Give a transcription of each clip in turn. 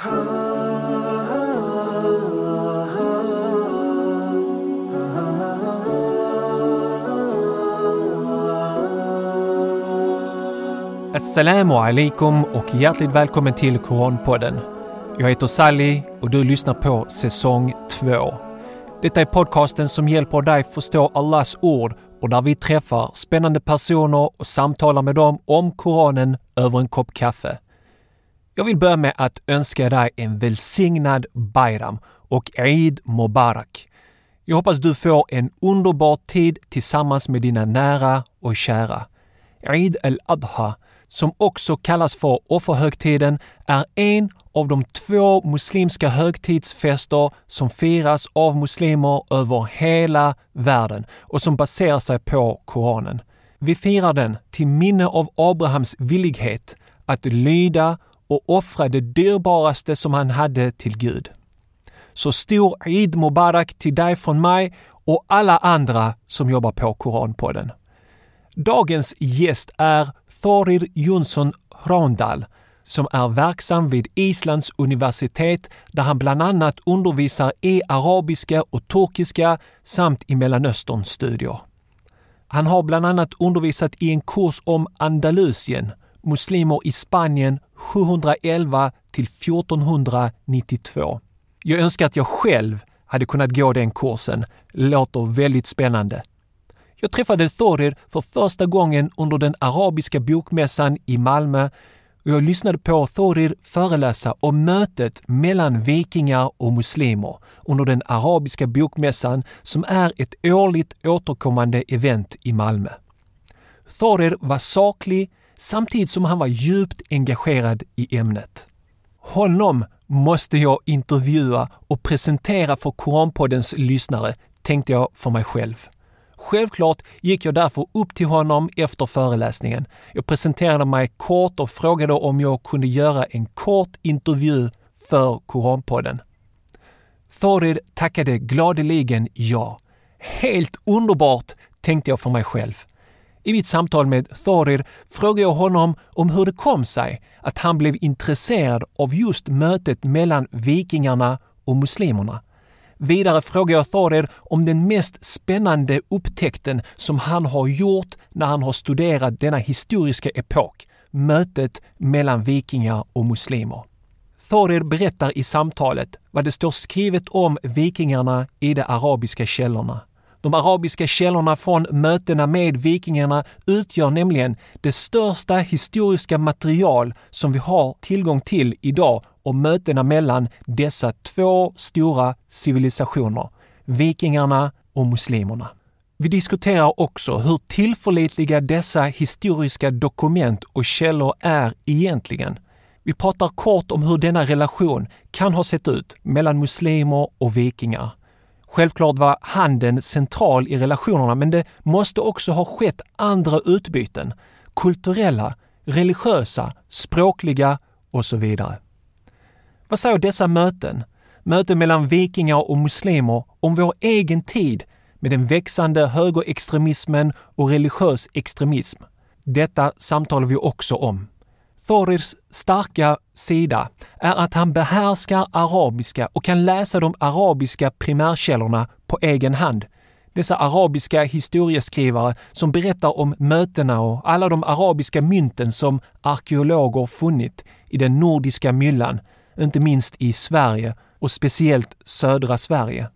Assalamu alaikum och hjärtligt välkommen till Koranpodden. Jag heter Sally och du lyssnar på säsong 2. Detta är podcasten som hjälper dig förstå Allahs ord och där vi träffar spännande personer och samtalar med dem om Koranen över en kopp kaffe. Jag vill börja med att önska dig en välsignad Bayram och Eid Mubarak. Jag hoppas du får en underbar tid tillsammans med dina nära och kära. Eid al-Adha som också kallas för offerhögtiden, är en av de två muslimska högtidsfester som firas av muslimer över hela världen och som baserar sig på Koranen. Vi firar den till minne av Abrahams villighet att lyda och offra det dyrbaraste som han hade till Gud. Så stor Eid Mubarak till dig från mig och alla andra som jobbar på Koranpodden. Dagens gäst är Thorir Jonsson Rondal som är verksam vid Islands universitet där han bland annat undervisar i arabiska och turkiska samt i Mellanösternstudier. Han har bland annat undervisat i en kurs om Andalusien, muslimer i Spanien 711 till 1492. Jag önskar att jag själv hade kunnat gå den kursen. Låter väldigt spännande. Jag träffade Thorir för första gången under den arabiska bokmässan i Malmö och jag lyssnade på Thorir föreläsa om mötet mellan vikingar och muslimer under den arabiska bokmässan som är ett årligt återkommande event i Malmö. Thorir var saklig samtidigt som han var djupt engagerad i ämnet. Honom måste jag intervjua och presentera för Koranpoddens lyssnare, tänkte jag för mig själv. Självklart gick jag därför upp till honom efter föreläsningen. Jag presenterade mig kort och frågade om jag kunde göra en kort intervju för Koranpodden. Thorir tackade gladeligen ja. Helt underbart, tänkte jag för mig själv. I mitt samtal med Thorir frågade jag honom om hur det kom sig att han blev intresserad av just mötet mellan vikingarna och muslimerna. Vidare frågar jag Thorir om den mest spännande upptäckten som han har gjort när han har studerat denna historiska epok, mötet mellan vikingar och muslimer. Thorir berättar i samtalet vad det står skrivet om vikingarna i de arabiska källorna. De arabiska källorna från mötena med vikingarna utgör nämligen det största historiska material som vi har tillgång till idag om mötena mellan dessa två stora civilisationer, vikingarna och muslimerna. Vi diskuterar också hur tillförlitliga dessa historiska dokument och källor är egentligen. Vi pratar kort om hur denna relation kan ha sett ut mellan muslimer och vikingar. Självklart var handeln central i relationerna men det måste också ha skett andra utbyten. Kulturella, religiösa, språkliga och så vidare. Vad säger dessa möten, möten mellan vikingar och muslimer, om vår egen tid med den växande högerextremismen och religiös extremism? Detta samtalar vi också om. Thorirs starka sida är att han behärskar arabiska och kan läsa de arabiska primärkällorna på egen hand. Dessa arabiska historieskrivare som berättar om mötena och alla de arabiska mynten som arkeologer funnit i den nordiska myllan inte minst i Sverige och speciellt södra Sverige.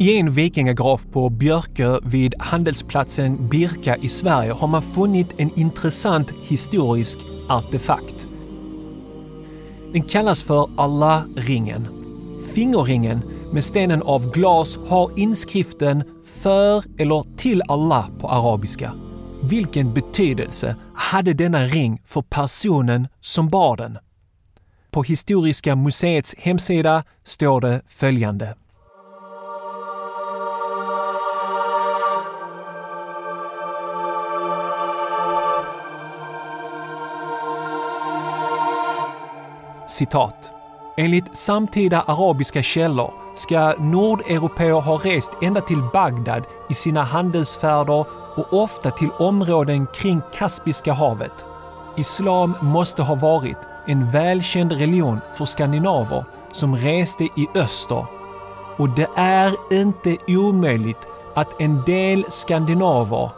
I en vikingagraf på Björkö vid handelsplatsen Birka i Sverige har man funnit en intressant historisk artefakt. Den kallas för Allah-ringen fingerringen med stenen av glas har inskriften för eller till Allah på arabiska. Vilken betydelse hade denna ring för personen som bar den? På Historiska museets hemsida står det följande. Citat. Enligt samtida arabiska källor ska nordeuropeer ha rest ända till Bagdad i sina handelsfärder och ofta till områden kring Kaspiska havet. Islam måste ha varit en välkänd religion för skandinaver som reste i öster och det är inte omöjligt att en del skandinaver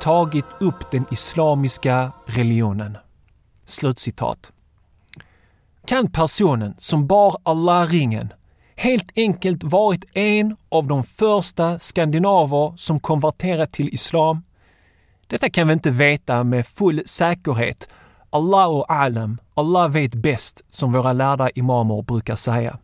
tagit upp den islamiska religionen. Slutcitat. Kan personen som bar Allah-ringen helt enkelt varit en av de första skandinaver som konverterat till islam? Detta kan vi inte veta med full säkerhet. Allah och alam, Allah vet bäst, som våra lärda imamer brukar säga.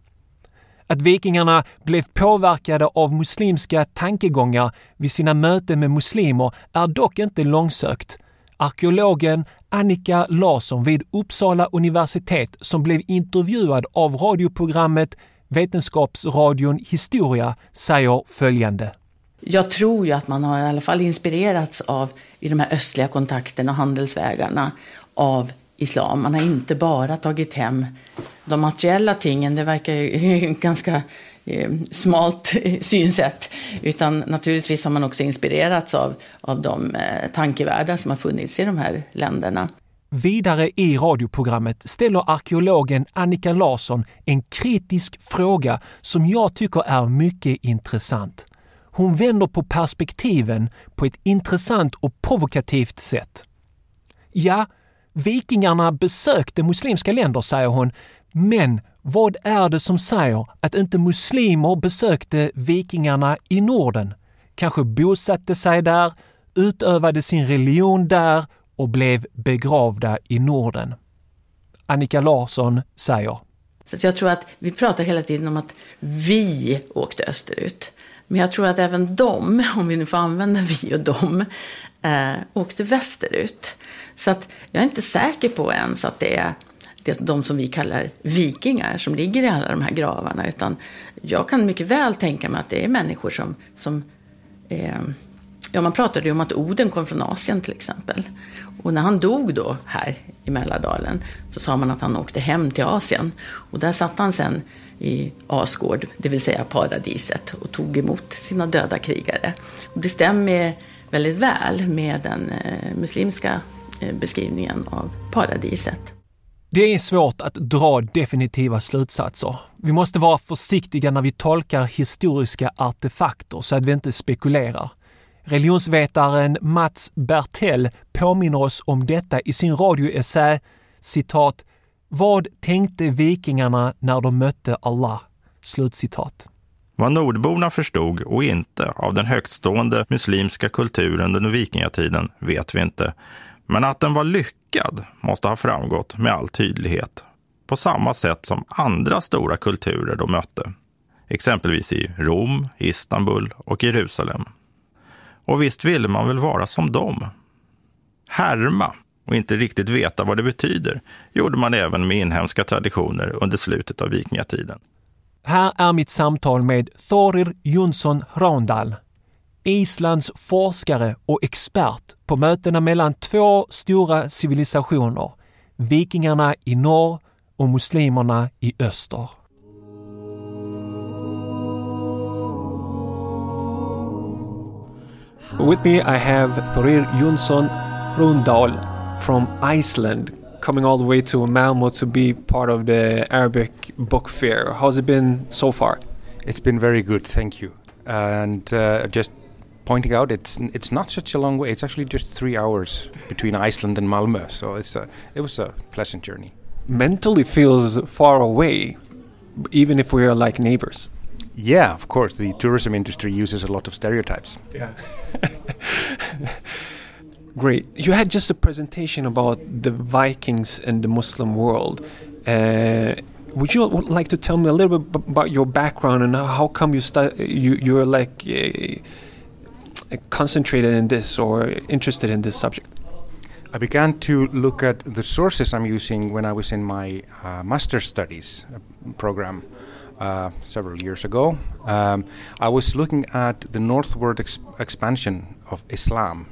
Att vikingarna blev påverkade av muslimska tankegångar vid sina möten med muslimer är dock inte långsökt. Arkeologen Annika Larsson vid Uppsala universitet som blev intervjuad av radioprogrammet Vetenskapsradion Historia säger följande. Jag tror ju att man har i alla fall inspirerats av, i de här östliga kontakterna och handelsvägarna, av islam. Man har inte bara tagit hem de materiella tingen, det verkar ju ganska Eh, smalt synsätt. Utan naturligtvis har man också inspirerats av, av de eh, tankevärldar som har funnits i de här länderna. Vidare i radioprogrammet ställer arkeologen Annika Larsson en kritisk fråga som jag tycker är mycket intressant. Hon vänder på perspektiven på ett intressant och provokativt sätt. Ja, vikingarna besökte muslimska länder, säger hon, men vad är det som säger att inte muslimer besökte vikingarna i Norden? Kanske bosatte sig där, utövade sin religion där och blev begravda i Norden. Annika Larsson säger. Så jag tror att vi pratar hela tiden om att vi åkte österut. Men jag tror att även de, om vi nu får använda vi och de, eh, åkte västerut. Så att jag är inte säker på ens att det är det, de som vi kallar vikingar som ligger i alla de här gravarna. Utan jag kan mycket väl tänka mig att det är människor som, som eh, Ja, man pratade ju om att Oden kom från Asien till exempel. Och när han dog då här i Mälardalen så sa man att han åkte hem till Asien. Och där satt han sen i Asgård, det vill säga paradiset, och tog emot sina döda krigare. Och det stämmer väldigt väl med den eh, muslimska eh, beskrivningen av paradiset. Det är svårt att dra definitiva slutsatser. Vi måste vara försiktiga när vi tolkar historiska artefakter så att vi inte spekulerar. Religionsvetaren Mats Bertell påminner oss om detta i sin radioessä citat “Vad tänkte vikingarna när de mötte Allah?” Slutcitat. Vad nordborna förstod och inte av den högtstående muslimska kulturen under vikingatiden vet vi inte. Men att den var lyckad måste ha framgått med all tydlighet. På samma sätt som andra stora kulturer de mötte. Exempelvis i Rom, Istanbul och Jerusalem. Och visst ville man väl vara som dem. Härma och inte riktigt veta vad det betyder gjorde man även med inhemska traditioner under slutet av vikingatiden. Här är mitt samtal med Thorir Jonsson Rondal, Islands forskare och expert på mötena mellan två stora civilisationer, vikingarna i norr och muslimerna i öster. With me, I have Thorir Jonsson Rundal from Iceland, coming all the way to Malmo to be part of the Arabic Book Fair. How's it been so far? It's been very good, thank you. And uh, just pointing out, it's it's not such a long way. It's actually just three hours between Iceland and Malmö, so it's a, it was a pleasant journey. Mentally feels far away, even if we are like neighbors. Yeah, of course. The tourism industry uses a lot of stereotypes. Yeah. Great. You had just a presentation about the Vikings and the Muslim world. Uh, would you like to tell me a little bit about your background and how come you stu- you you're like uh, concentrated in this or interested in this subject? I began to look at the sources I'm using when I was in my uh, master's studies uh, program uh, several years ago. Um, I was looking at the northward ex- expansion of Islam.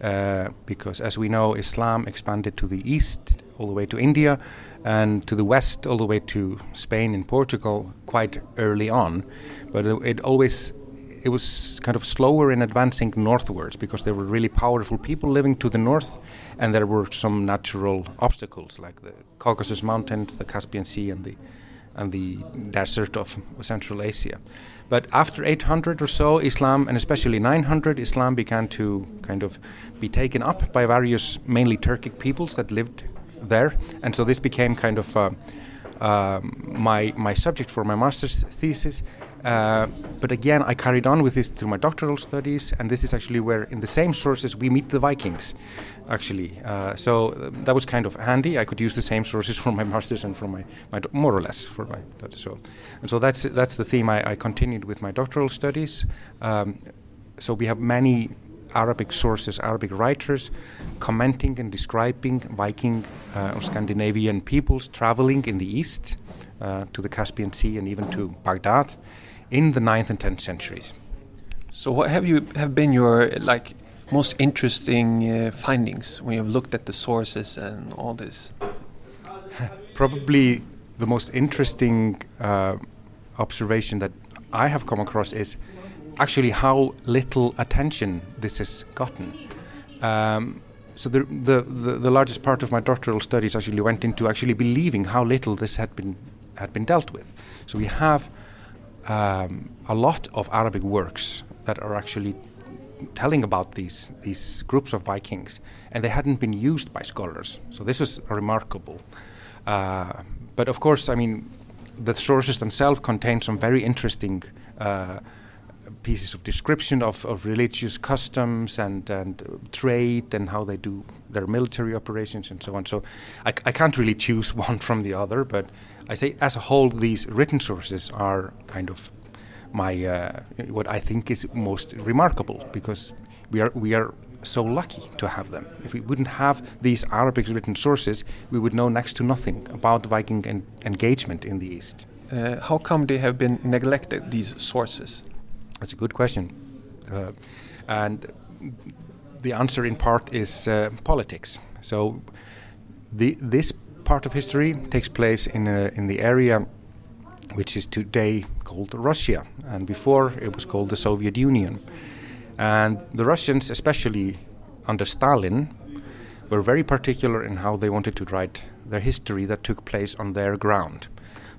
Uh, because, as we know, Islam expanded to the east all the way to India, and to the west all the way to Spain and Portugal quite early on. But it, it always it was kind of slower in advancing northwards because there were really powerful people living to the north, and there were some natural obstacles like the Caucasus Mountains, the Caspian Sea, and the and the desert of Central Asia. But after 800 or so, Islam, and especially 900, Islam began to kind of be taken up by various, mainly Turkic peoples that lived there, and so this became kind of. Uh, my my subject for my master's thesis. Uh, but again, I carried on with this through my doctoral studies, and this is actually where, in the same sources, we meet the Vikings. Actually, uh, so um, that was kind of handy. I could use the same sources for my master's and for my, my more or less for my so and so that's that's the theme I, I continued with my doctoral studies. Um, so we have many Arabic sources, Arabic writers, commenting and describing Viking uh, or Scandinavian peoples traveling in the east uh, to the Caspian Sea and even to Baghdad in the 9th and 10th centuries. So, what have you have been your like most interesting uh, findings when you've looked at the sources and all this? Probably the most interesting uh, observation that I have come across is actually how little attention this has gotten. Um, so the, the, the, the, largest part of my doctoral studies actually went into actually believing how little this had been had been dealt with. So we have um, a lot of Arabic works that are actually telling about these these groups of Vikings, and they hadn't been used by scholars. So this was remarkable. Uh, but of course, I mean, the sources themselves contain some very interesting. Uh, pieces of description of, of religious customs and, and trade and how they do their military operations and so on. So I, I can't really choose one from the other, but I say as a whole, these written sources are kind of my uh, what I think is most remarkable because we are we are so lucky to have them. If we wouldn't have these Arabic written sources, we would know next to nothing about Viking en engagement in the East. Uh, how come they have been neglected, these sources? That's a good question. Uh, and the answer in part is uh, politics. So the, this part of history takes place in, a, in the area which is today called Russia, and before it was called the Soviet Union. And the Russians, especially under Stalin, were very particular in how they wanted to write their history that took place on their ground.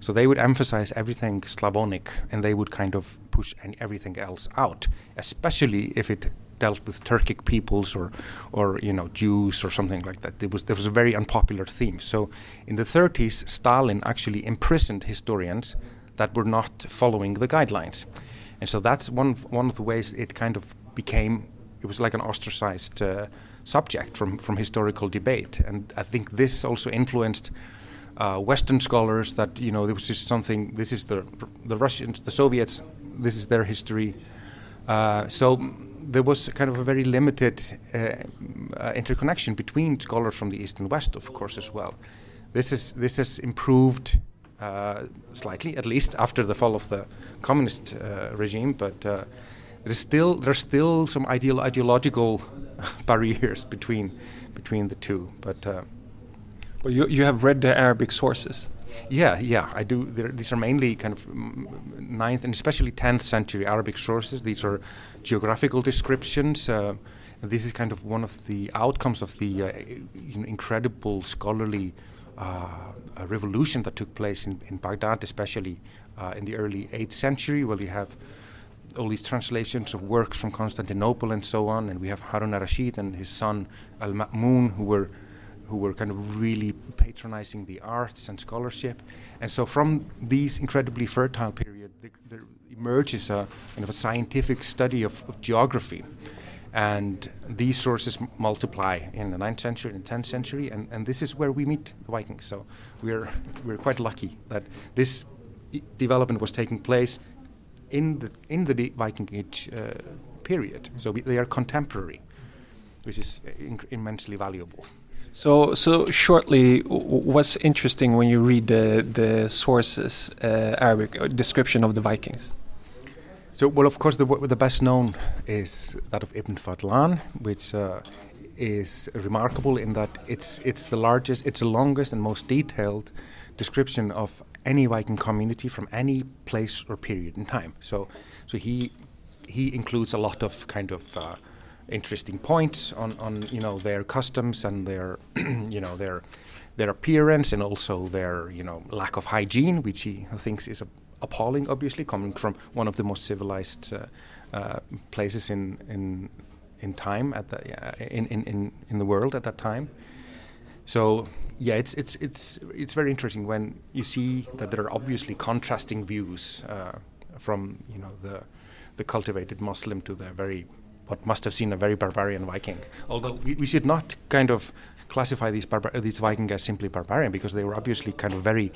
So they would emphasize everything Slavonic, and they would kind of push everything else out, especially if it dealt with Turkic peoples or, or you know, Jews or something like that. It was, there was a very unpopular theme. So in the 30s, Stalin actually imprisoned historians that were not following the guidelines. And so that's one, one of the ways it kind of became, it was like an ostracized uh, subject from, from historical debate. And I think this also influenced uh, Western scholars that, you know, was just something, this is the, the Russians, the Soviets this is their history. Uh, so there was kind of a very limited uh, uh, interconnection between scholars from the east and west, of course, as well. This is this has improved uh, slightly, at least after the fall of the communist regime, but there's still there's still some ideal, ideological barriers between between the two. But well, you you have read the Arabic sources. Yeah, yeah, I do. These are mainly kind of ninth and especially 10th century Arabic sources. These are geographical descriptions. Uh, this is kind of one of the outcomes of the uh, incredible scholarly uh, revolution that took place in, in Baghdad, especially uh, in the early 8th century, where you have all these translations of works from Constantinople and so on. And we have Harun al-Rashid and his son al-Ma'mun, who were who were kind of really patronizing the arts and scholarship. And so from these incredibly fertile period, there emerges a kind of a scientific study of, of geography. And these sources m- multiply in the 9th century and 10th century, and, and this is where we meet the Vikings. So we're, we're quite lucky that this development was taking place in the, in the Viking Age uh, period. So we, they are contemporary, which is inc- immensely valuable. So, so shortly, what's interesting when you read the the sources, uh, Arabic uh, description of the Vikings? So, well, of course, the the best known is that of Ibn Fadlan, which uh, is remarkable in that it's it's the largest, it's the longest and most detailed description of any Viking community from any place or period in time. So, so he he includes a lot of kind of uh, interesting points on, on you know their customs and their you know their their appearance and also their you know lack of hygiene, which he thinks is appalling, obviously coming from one of the most civilized uh, uh, places in in in time at the in, in, in, in the world at that time. So yeah, it's it's it's it's very interesting when you see that there are obviously contrasting views uh, from you know the the cultivated Muslim to the very what must have seen a very barbarian Viking. Although we, we should not kind of classify these barbar- these Vikings as simply barbarian because they were obviously kind of very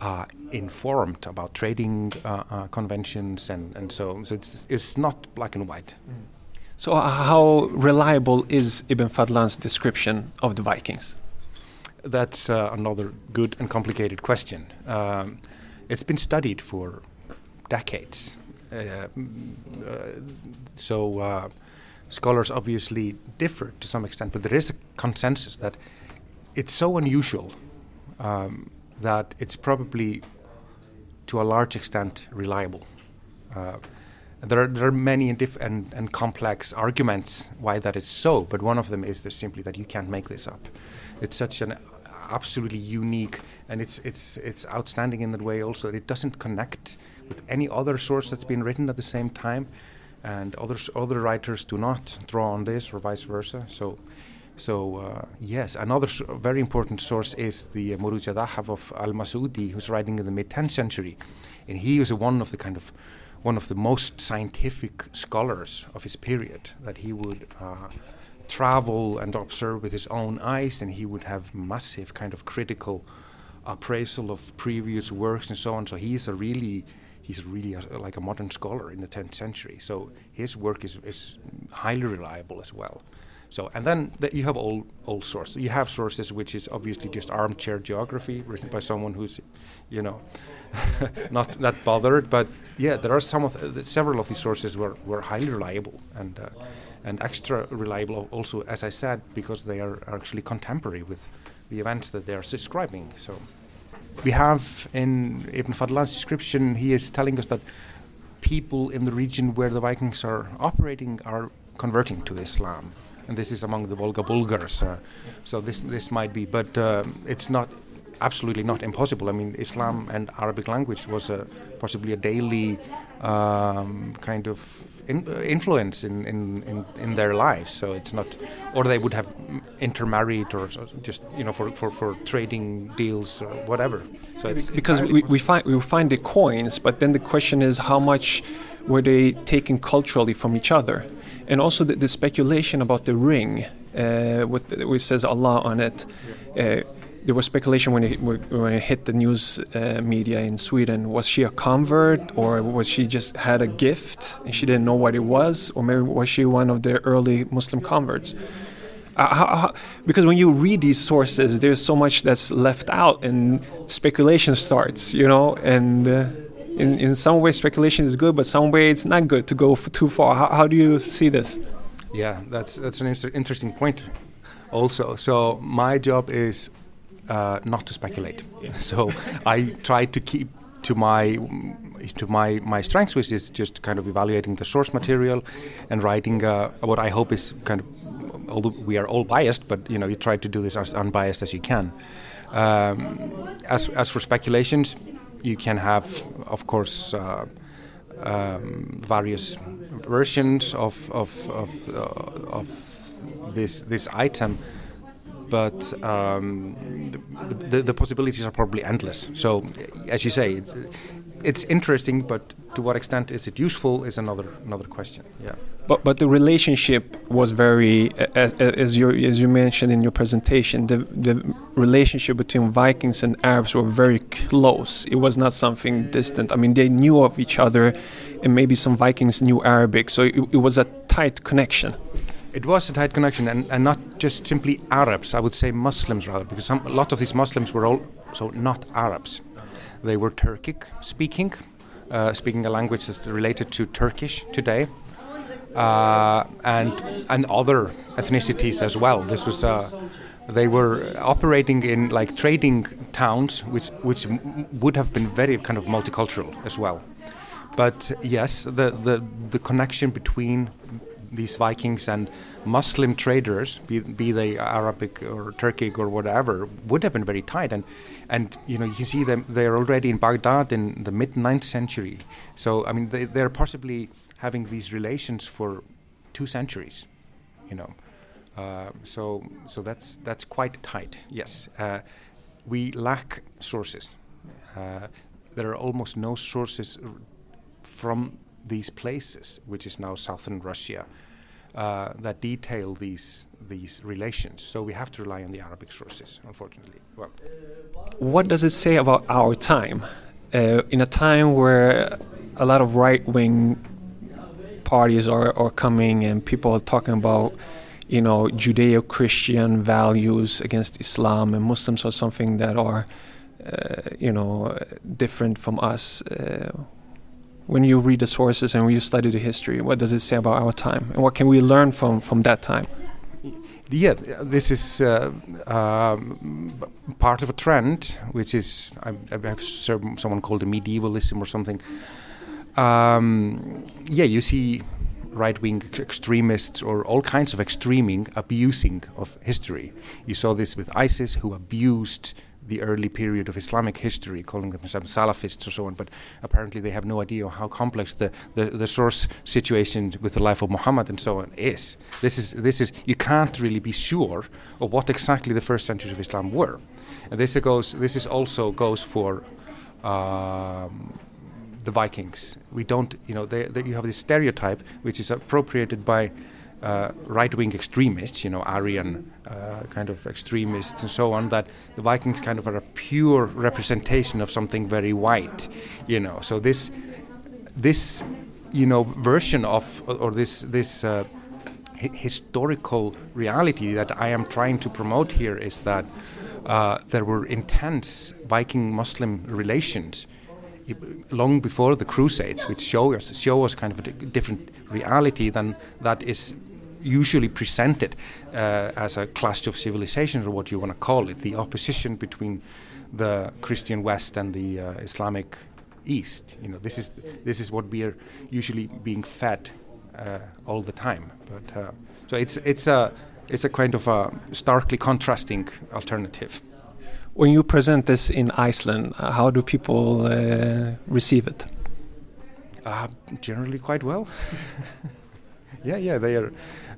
uh, informed about trading uh, uh, conventions and, and so so it's it's not black and white. Mm. So how reliable is Ibn Fadlan's description of the Vikings? That's uh, another good and complicated question. Um, it's been studied for decades. Uh, so uh, scholars obviously differ to some extent, but there is a consensus that it's so unusual um, that it's probably to a large extent reliable. Uh, there are, there are many and, and complex arguments why that is so, but one of them is simply that you can't make this up. It's such an absolutely unique, and it's it's it's outstanding in that way. Also, it doesn't connect with any other source that's been written at the same time, and other other writers do not draw on this, or vice versa. So. So uh, yes, another very important source is the uh, Muruj adh-Dhahab of Al-Masudi, who's writing in the mid-10th century, and he was one of the kind of one of the most scientific scholars of his period. That he would uh, travel and observe with his own eyes, and he would have massive kind of critical appraisal of previous works and so on. So he's a really he's really a, like a modern scholar in the 10th century. So his work is, is highly reliable as well. So and then the, you have all all sources. You have sources which is obviously just armchair geography written by someone who's, you know, not that bothered. But yeah, there are some of several of these sources were, were highly reliable and. Uh, and extra reliable also, as I said, because they are actually contemporary with the events that they are describing. So we have in Ibn Fadlan's description, he is telling us that people in the region where the Vikings are operating are converting to Islam. And this is among the Volga Bulgars. Uh, so this this might be, but uh, it's not absolutely not impossible. I mean, Islam and Arabic language was a, possibly a daily um, kind of in, uh, influence in, in, in, in, their lives. So it's not, or they would have intermarried or just you know for, for, for trading deals or whatever. So because we, we find we find the coins, but then the question is how much were they taken culturally from each other, and also the, the speculation about the ring, uh, what which says Allah on it. Uh, there was speculation when it when it hit the news uh, media in Sweden. Was she a convert, or was she just had a gift and she didn't know what it was, or maybe was she one of the early Muslim converts? Uh, how, how, because when you read these sources, there's so much that's left out, and speculation starts. You know, and uh, in in some ways, speculation is good, but some way it's not good to go too far. How, how do you see this? Yeah, that's that's an inter interesting point. Also, so my job is uh, not to speculate. Yeah. So I try to keep to my to my my strengths, which is just kind of evaluating the source material and writing uh, what I hope is kind of. Although we are all biased, but you know, you try to do this as unbiased as you can. Um, as as for speculations, you can have, of course. Uh, um, various versions of of of, uh, of this this item, but um, the, the, possibilities are probably endless. So, as you say, it's, it's interesting, but to what extent is it useful is another another question. Yeah. But but the relationship was very, as, as you as you mentioned in your presentation, the the relationship between Vikings and Arabs were very close. It was not something distant. I mean, they knew of each other, and maybe some Vikings knew Arabic, so it, it was a tight connection. It was a tight connection, and, and not just simply Arabs. I would say Muslims rather, because some, a lot of these Muslims were also not Arabs. They were Turkic speaking, uh, speaking a language that's related to Turkish today. uh, and and other ethnicities as well. This was uh, they were operating in like trading towns, which which would have been very kind of multicultural as well. But yes, the the, the connection between these Vikings and Muslim traders, be, be they Arabic or Turkic or whatever, would have been very tight. And and you know you can see them; they're already in Baghdad in the mid 9th century. So I mean, they, they're possibly having these relations for two centuries, you know. Uh, so so that's that's quite tight. Yes, uh, we lack sources. Uh, there are almost no sources from these places, which is now southern Russia, uh, that detail these these relations. So we have to rely on the Arabic sources, unfortunately. Well, what does it say about our time? Uh, in a time where a lot of right wing parties are, are coming and people are talking about you know Judeo-Christian values against Islam and Muslims are something that are uh, you know different from us. Uh, when you read the sources and when you study the history, what does it say about our time and what can we learn from from that time? Yeah, this is uh, um, part of a trend, which is I, I have someone called the medievalism or something. Um, yeah, you see right wing extremists or all kinds of extreming abusing of history. You saw this with ISIS, who abused the early period of Islamic history, calling themselves Salafists or so on, but apparently they have no idea how complex the, the, the, source situation with the life of Muhammad and so on is. This is this is you can't really be sure of what exactly the first centuries of Islam were, and this goes this is also goes for. Um, the Vikings. We don't, you know, they, they, you have this stereotype which is appropriated by uh, right-wing extremists, you know, Aryan uh, kind of extremists and so on, that the Vikings kind of are a pure representation of something very white, you know. So this, this, you know, version of or this this uh, historical reality that I am trying to promote here is that uh, there were intense Viking-Muslim relations long before the Crusades, which show us show us kind of a different reality than that is usually presented uh, as a clash of civilizations or what you want to call it, the opposition between the Christian West and the uh, Islamic East. You know, this is this is what we are usually being fed uh, all the time. But uh, so it's it's a it's a kind of a starkly contrasting alternative. When you present this in Iceland, uh, how do people uh, receive it? generally, quite well. yeah, yeah, they are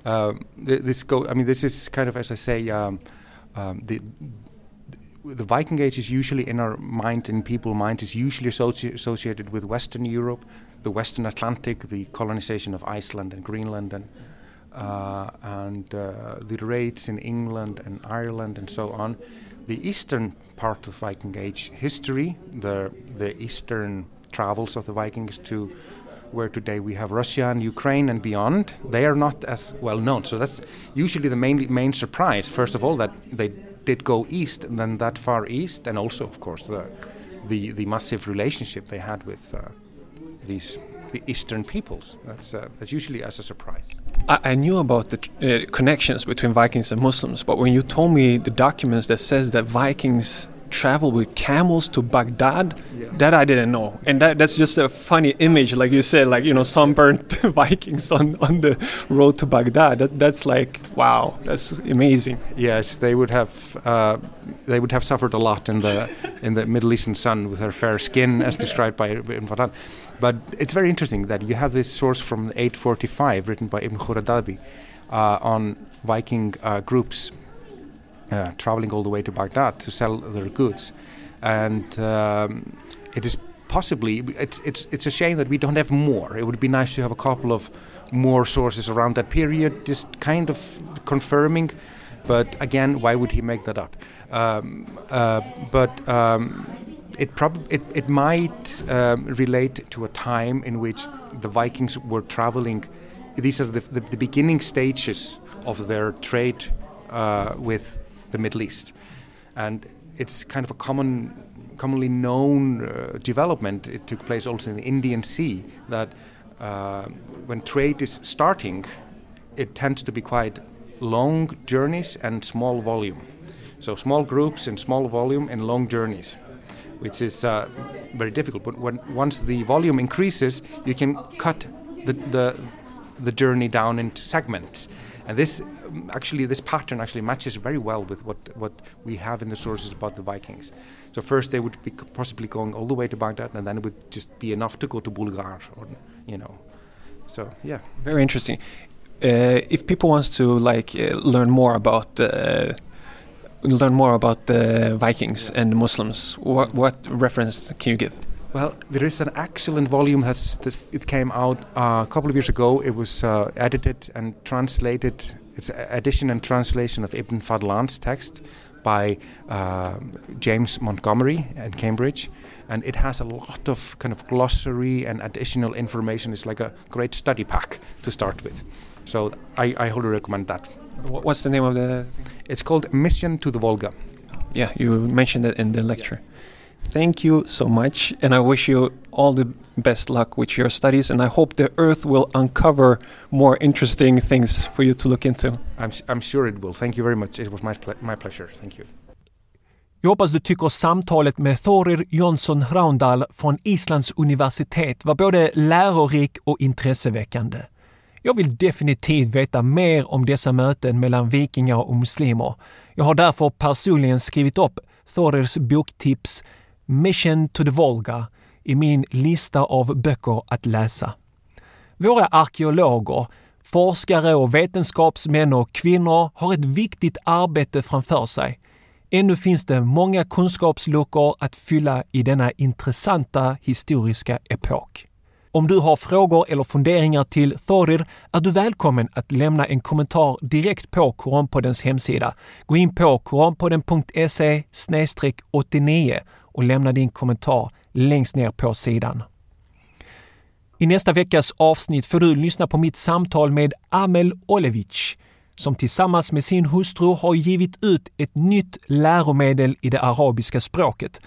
um, this go. I mean, this is kind of as I say, um, um, the the Viking Age is usually in our mind, in people's mind, is usually associ associated with Western Europe, the Western Atlantic, the colonization of Iceland and Greenland, and uh, and uh, the raids in England and Ireland and so on. The eastern part of Viking Age history, the the eastern travels of the Vikings to where today we have Russia and Ukraine and beyond, they are not as well known. So that's usually the main main surprise. First of all, that they did go east and then that far east, and also, of course, the the, the massive relationship they had with uh, these the Eastern peoples. That's uh, that's usually as a surprise. I, I knew about the uh, connections between Vikings and Muslims, but when you told me the documents that says that Vikings travel with camels to Baghdad. Yeah. That I didn't know, and that, that's just a funny image, like you said, like you know, sunburned Vikings on, on the road to Baghdad. That, that's like wow, that's amazing. Yes, they would have uh, they would have suffered a lot in the in the Middle Eastern sun with their fair skin, as described by Ibn Battal. But it's very interesting that you have this source from 845, written by Ibn Khordadbeh, uh, on Viking uh, groups uh, traveling all the way to Baghdad to sell their goods, and um, it is possibly it's it's it's a shame that we don't have more. It would be nice to have a couple of more sources around that period, just kind of confirming. But again, why would he make that up? Um, uh, but um, it, it, it might um, relate to a time in which the Vikings were traveling. These are the, the, the beginning stages of their trade uh, with the Middle East. And it's kind of a common, commonly known uh, development. It took place also in the Indian Sea that uh, when trade is starting, it tends to be quite long journeys and small volume. So small groups and small volume and long journeys, which is uh, very difficult. But when once the volume increases, you can cut the, the the journey down into segments. And this actually this pattern actually matches very well with what what we have in the sources about the Vikings. So first they would be possibly going all the way to Baghdad, and then it would just be enough to go to Bulgar, or you know. So yeah, very interesting. Uh, if people wants to like uh, learn more about uh, learn more about the Vikings and the Muslims, what, what reference can you give? Well, there is an excellent volume that's, that it came out uh, a couple of years ago. It was uh, edited and translated. It's edition and translation of Ibn Fadlan's text by uh, James Montgomery at Cambridge, and it has a lot of kind of glossary and additional information. It's like a great study pack to start with. So I, I wholly recommend that. What's the name of the? It's called Mission to the Volga. Yeah, you mentioned it in the lecture. Yeah. Thank you so much, and I wish you all the best luck with your studies. And I hope the Earth will uncover more interesting things for you to look into. I'm, I'm sure it will. Thank you very much. It was my, ple my pleasure. Thank you. Jag hoppas du tycker samtalet med Thorir Jonsson Hraundal från Islands universitet var både lärorik och intresseväckande. Jag vill definitivt veta mer om dessa möten mellan vikingar och muslimer. Jag har därför personligen skrivit upp Thorers boktips Mission to the Volga i min lista av böcker att läsa. Våra arkeologer, forskare och vetenskapsmän och kvinnor har ett viktigt arbete framför sig. Ännu finns det många kunskapsluckor att fylla i denna intressanta historiska epok. Om du har frågor eller funderingar till Thorir är du välkommen att lämna en kommentar direkt på Koranpoddens hemsida. Gå in på koranpodden.se 89 och lämna din kommentar längst ner på sidan. I nästa veckas avsnitt får du lyssna på mitt samtal med Amel Olevic som tillsammans med sin hustru har givit ut ett nytt läromedel i det arabiska språket.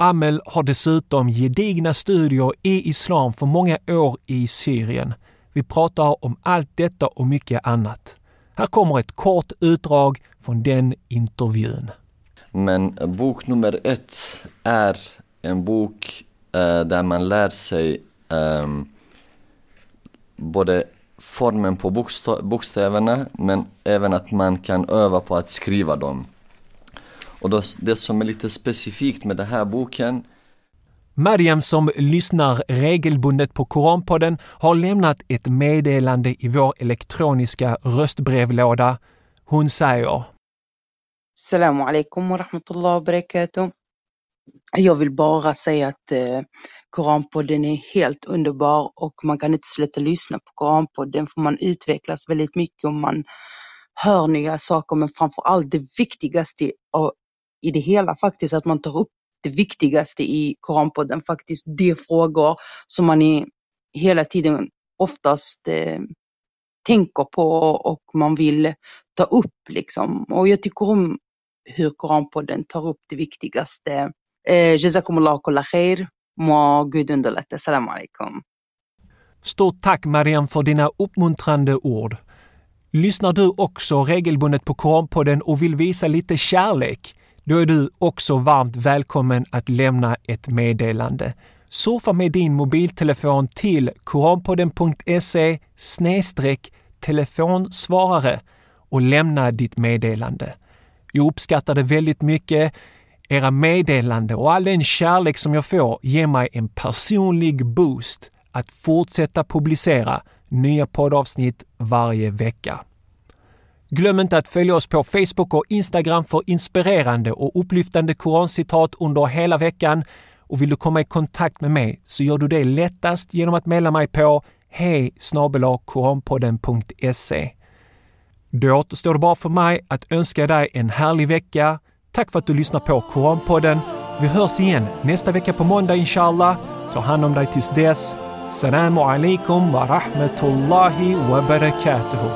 Amel har dessutom gedigna studier i islam för många år i Syrien. Vi pratar om allt detta och mycket annat. Här kommer ett kort utdrag från den intervjun. Men bok nummer ett är en bok eh, där man lär sig eh, både formen på bokstäverna men även att man kan öva på att skriva dem. Och då, det som är lite specifikt med den här boken Mariam som lyssnar regelbundet på Koranpodden har lämnat ett meddelande i vår elektroniska röstbrevlåda. Hon säger Assalamu alaikum wa rahmatullah wa barakatuh. Jag vill bara säga att eh, Koranpodden är helt underbar och man kan inte sluta lyssna på Koranpodden för man utvecklas väldigt mycket och man hör nya saker men framför allt det viktigaste i det hela faktiskt att man tar upp det viktigaste i Koranpodden, faktiskt de frågor som man i, hela tiden oftast eh, tänker på och man vill ta upp liksom. Och jag tycker om hur Koranpodden tar upp det viktigaste. Eh, Jazakumullah kulla khair. Må Gud underlätta. Salam alaikum. Stort tack Mariam för dina uppmuntrande ord. Lyssnar du också regelbundet på Koranpodden och vill visa lite kärlek? Då är du också varmt välkommen att lämna ett meddelande. Surfa med din mobiltelefon till koranpodden.se telefonsvarare och lämna ditt meddelande. Jag uppskattar det väldigt mycket. Era meddelande och all den kärlek som jag får ger mig en personlig boost att fortsätta publicera nya poddavsnitt varje vecka. Glöm inte att följa oss på Facebook och Instagram för inspirerande och upplyftande korancitat under hela veckan. Och vill du komma i kontakt med mig så gör du det lättast genom att mejla mig på hej koranpodden.se. Då återstår det bara för mig att önska dig en härlig vecka. Tack för att du lyssnar på Koranpodden. Vi hörs igen nästa vecka på måndag inshallah. Ta hand om dig tills dess. Salam alaikum wa rahmatullahi wa barakatuhu.